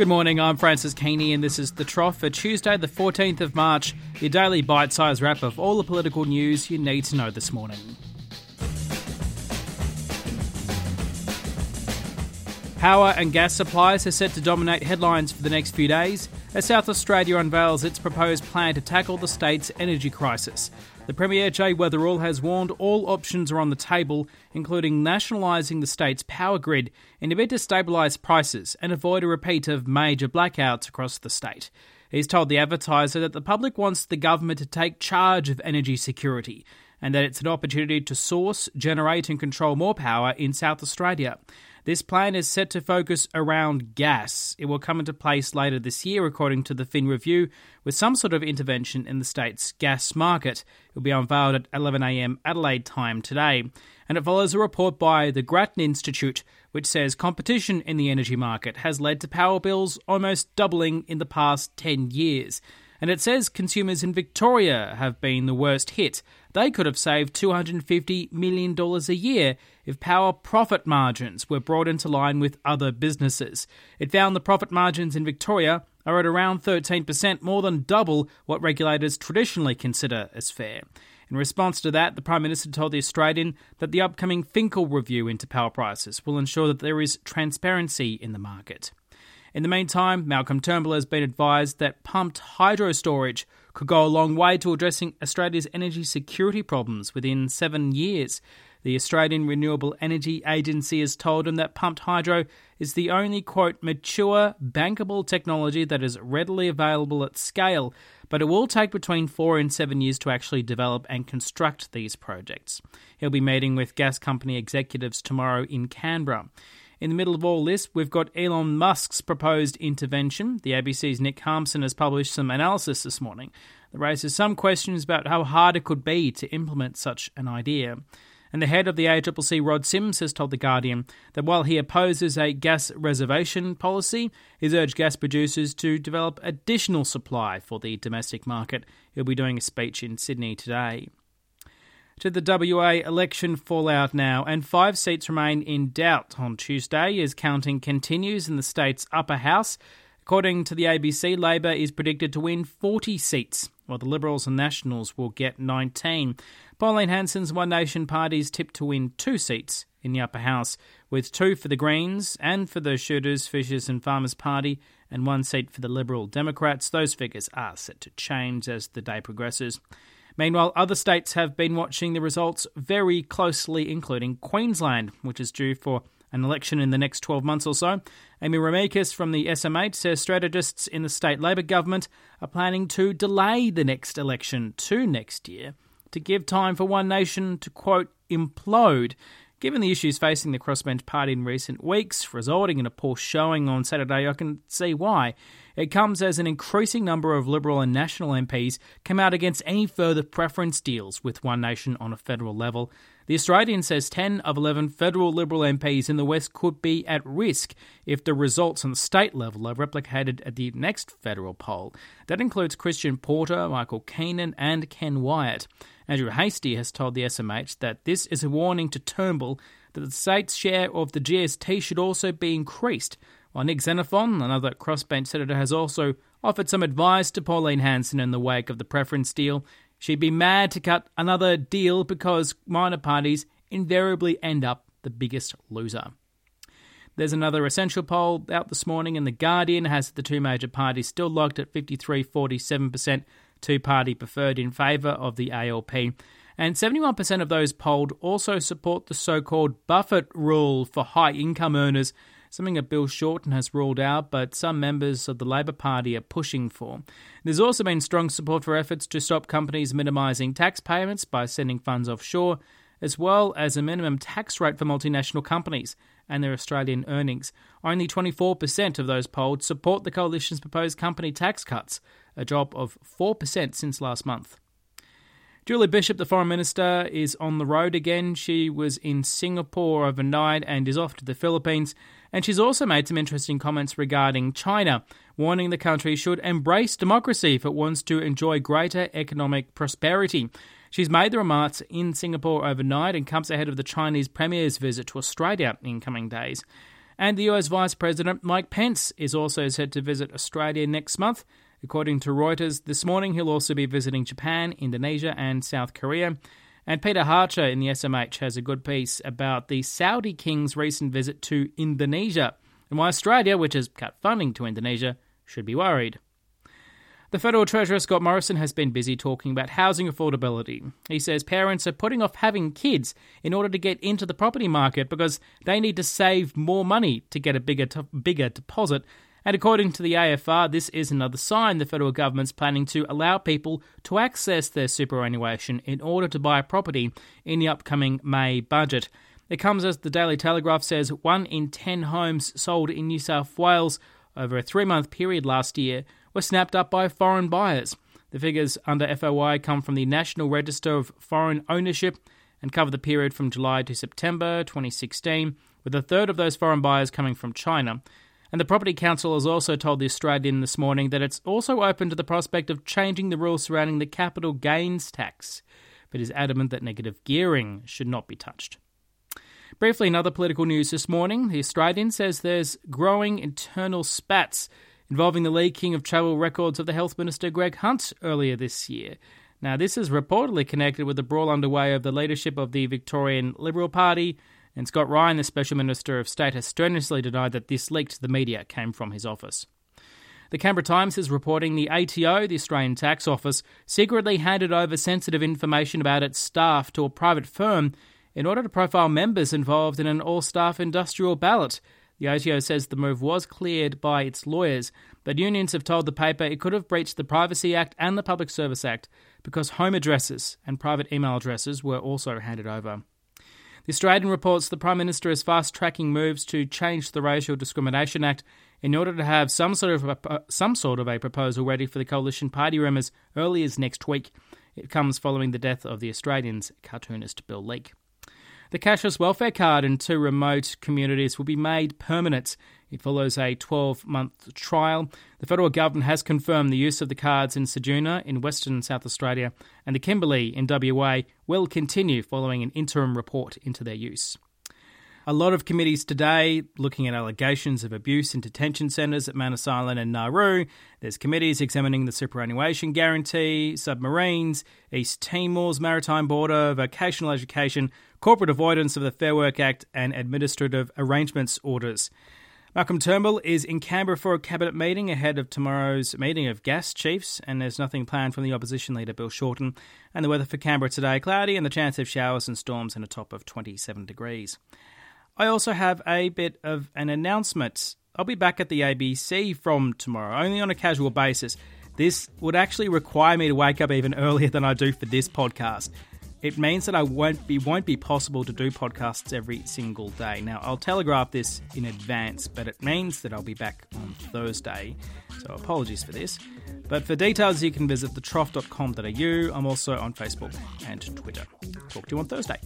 Good morning, I'm Francis Keany, and this is The Trough for Tuesday, the 14th of March, your daily bite sized wrap of all the political news you need to know this morning. Power and gas supplies are set to dominate headlines for the next few days as South Australia unveils its proposed plan to tackle the state's energy crisis. The Premier Jay Weatherill has warned all options are on the table, including nationalising the state's power grid in a bid to stabilise prices and avoid a repeat of major blackouts across the state. He's told the advertiser that the public wants the government to take charge of energy security and that it's an opportunity to source, generate, and control more power in South Australia. This plan is set to focus around gas. It will come into place later this year, according to the Fin Review, with some sort of intervention in the state's gas market. It will be unveiled at 11am Adelaide time today. And it follows a report by the Grattan Institute, which says competition in the energy market has led to power bills almost doubling in the past 10 years. And it says consumers in Victoria have been the worst hit. They could have saved $250 million a year if power profit margins were brought into line with other businesses. It found the profit margins in Victoria are at around 13%, more than double what regulators traditionally consider as fair. In response to that, the Prime Minister told The Australian that the upcoming Finkel review into power prices will ensure that there is transparency in the market. In the meantime, Malcolm Turnbull has been advised that pumped hydro storage could go a long way to addressing Australia's energy security problems within seven years. The Australian Renewable Energy Agency has told him that pumped hydro is the only, quote, mature, bankable technology that is readily available at scale, but it will take between four and seven years to actually develop and construct these projects. He'll be meeting with gas company executives tomorrow in Canberra. In the middle of all this, we've got Elon Musk's proposed intervention. The ABC's Nick Harmsen has published some analysis this morning that raises some questions about how hard it could be to implement such an idea. And the head of the ACCC, Rod Sims, has told The Guardian that while he opposes a gas reservation policy, he's urged gas producers to develop additional supply for the domestic market. He'll be doing a speech in Sydney today to the WA election fallout now, and five seats remain in doubt on Tuesday as counting continues in the state's upper house. According to the ABC, Labor is predicted to win 40 seats, while the Liberals and Nationals will get 19. Pauline Hanson's One Nation party is tipped to win two seats in the upper house, with two for the Greens and for the Shooters, Fishers and Farmers Party, and one seat for the Liberal Democrats. Those figures are set to change as the day progresses. Meanwhile, other states have been watching the results very closely, including Queensland, which is due for an election in the next 12 months or so. Amy Remeikis from the SMH says strategists in the state Labor government are planning to delay the next election to next year to give time for One Nation to, quote, implode. Given the issues facing the crossbench party in recent weeks, resulting in a poor showing on Saturday, I can see why. It comes as an increasing number of Liberal and National MPs come out against any further preference deals with One Nation on a federal level. The Australian says 10 of 11 federal Liberal MPs in the West could be at risk if the results on the state level are replicated at the next federal poll. That includes Christian Porter, Michael Keenan, and Ken Wyatt. Andrew Hastie has told the SMH that this is a warning to Turnbull that the state's share of the GST should also be increased while Nick Xenophon, another crossbench senator, has also offered some advice to Pauline Hanson in the wake of the preference deal. She'd be mad to cut another deal because minor parties invariably end up the biggest loser. There's another essential poll out this morning, and The Guardian has the two major parties still locked at 53 47%, two party preferred in favour of the ALP. And 71% of those polled also support the so called Buffett rule for high income earners something that Bill Shorten has ruled out, but some members of the Labor Party are pushing for. There's also been strong support for efforts to stop companies minimising tax payments by sending funds offshore, as well as a minimum tax rate for multinational companies and their Australian earnings. Only 24% of those polled support the coalition's proposed company tax cuts, a drop of 4% since last month. Julie Bishop, the Foreign Minister, is on the road again. She was in Singapore overnight and is off to the Philippines. And she's also made some interesting comments regarding China, warning the country should embrace democracy if it wants to enjoy greater economic prosperity. She's made the remarks in Singapore overnight and comes ahead of the Chinese Premier's visit to Australia in coming days. And the US Vice President Mike Pence is also set to visit Australia next month. According to Reuters, this morning he'll also be visiting Japan, Indonesia, and South Korea. And Peter Hartcher in the SMH has a good piece about the Saudi king's recent visit to Indonesia and why Australia, which has cut funding to Indonesia, should be worried. The Federal Treasurer Scott Morrison has been busy talking about housing affordability. He says parents are putting off having kids in order to get into the property market because they need to save more money to get a bigger bigger deposit. And according to the AFR, this is another sign the federal government's planning to allow people to access their superannuation in order to buy property in the upcoming May budget. It comes as the Daily Telegraph says one in 10 homes sold in New South Wales over a three month period last year were snapped up by foreign buyers. The figures under FOI come from the National Register of Foreign Ownership and cover the period from July to September 2016, with a third of those foreign buyers coming from China. And the Property Council has also told The Australian this morning that it's also open to the prospect of changing the rules surrounding the capital gains tax, but is adamant that negative gearing should not be touched. Briefly, another political news this morning, The Australian says there's growing internal spats involving the leaking of travel records of the Health Minister Greg Hunt earlier this year. Now, this is reportedly connected with the brawl underway of the leadership of the Victorian Liberal Party, and Scott Ryan, the Special Minister of State, has strenuously denied that this leak to the media came from his office. The Canberra Times is reporting the ATO, the Australian Tax Office, secretly handed over sensitive information about its staff to a private firm in order to profile members involved in an all staff industrial ballot the ATO says the move was cleared by its lawyers, but unions have told the paper it could have breached the Privacy Act and the Public Service Act because home addresses and private email addresses were also handed over. The Australian reports the Prime Minister is fast tracking moves to change the Racial Discrimination Act in order to have some sort of a, some sort of a proposal ready for the coalition party rumours early as next week. It comes following the death of the Australian's cartoonist Bill Leak. The cashless welfare card in two remote communities will be made permanent. It follows a 12 month trial. The federal government has confirmed the use of the cards in Ceduna in Western South Australia and the Kimberley in WA will continue following an interim report into their use. A lot of committees today looking at allegations of abuse in detention centres at Manus Island and Nauru. There's committees examining the superannuation guarantee, submarines, East Timor's maritime border, vocational education, corporate avoidance of the Fair Work Act, and administrative arrangements orders. Malcolm Turnbull is in Canberra for a cabinet meeting ahead of tomorrow's meeting of gas chiefs, and there's nothing planned from the opposition leader Bill Shorten. And the weather for Canberra today cloudy and the chance of showers and storms and a top of 27 degrees. I also have a bit of an announcement. I'll be back at the ABC from tomorrow, only on a casual basis. This would actually require me to wake up even earlier than I do for this podcast. It means that I won't be won't be possible to do podcasts every single day. Now I'll telegraph this in advance, but it means that I'll be back on Thursday. So apologies for this. But for details you can visit thetrough.com.au. I'm also on Facebook and Twitter. Talk to you on Thursday.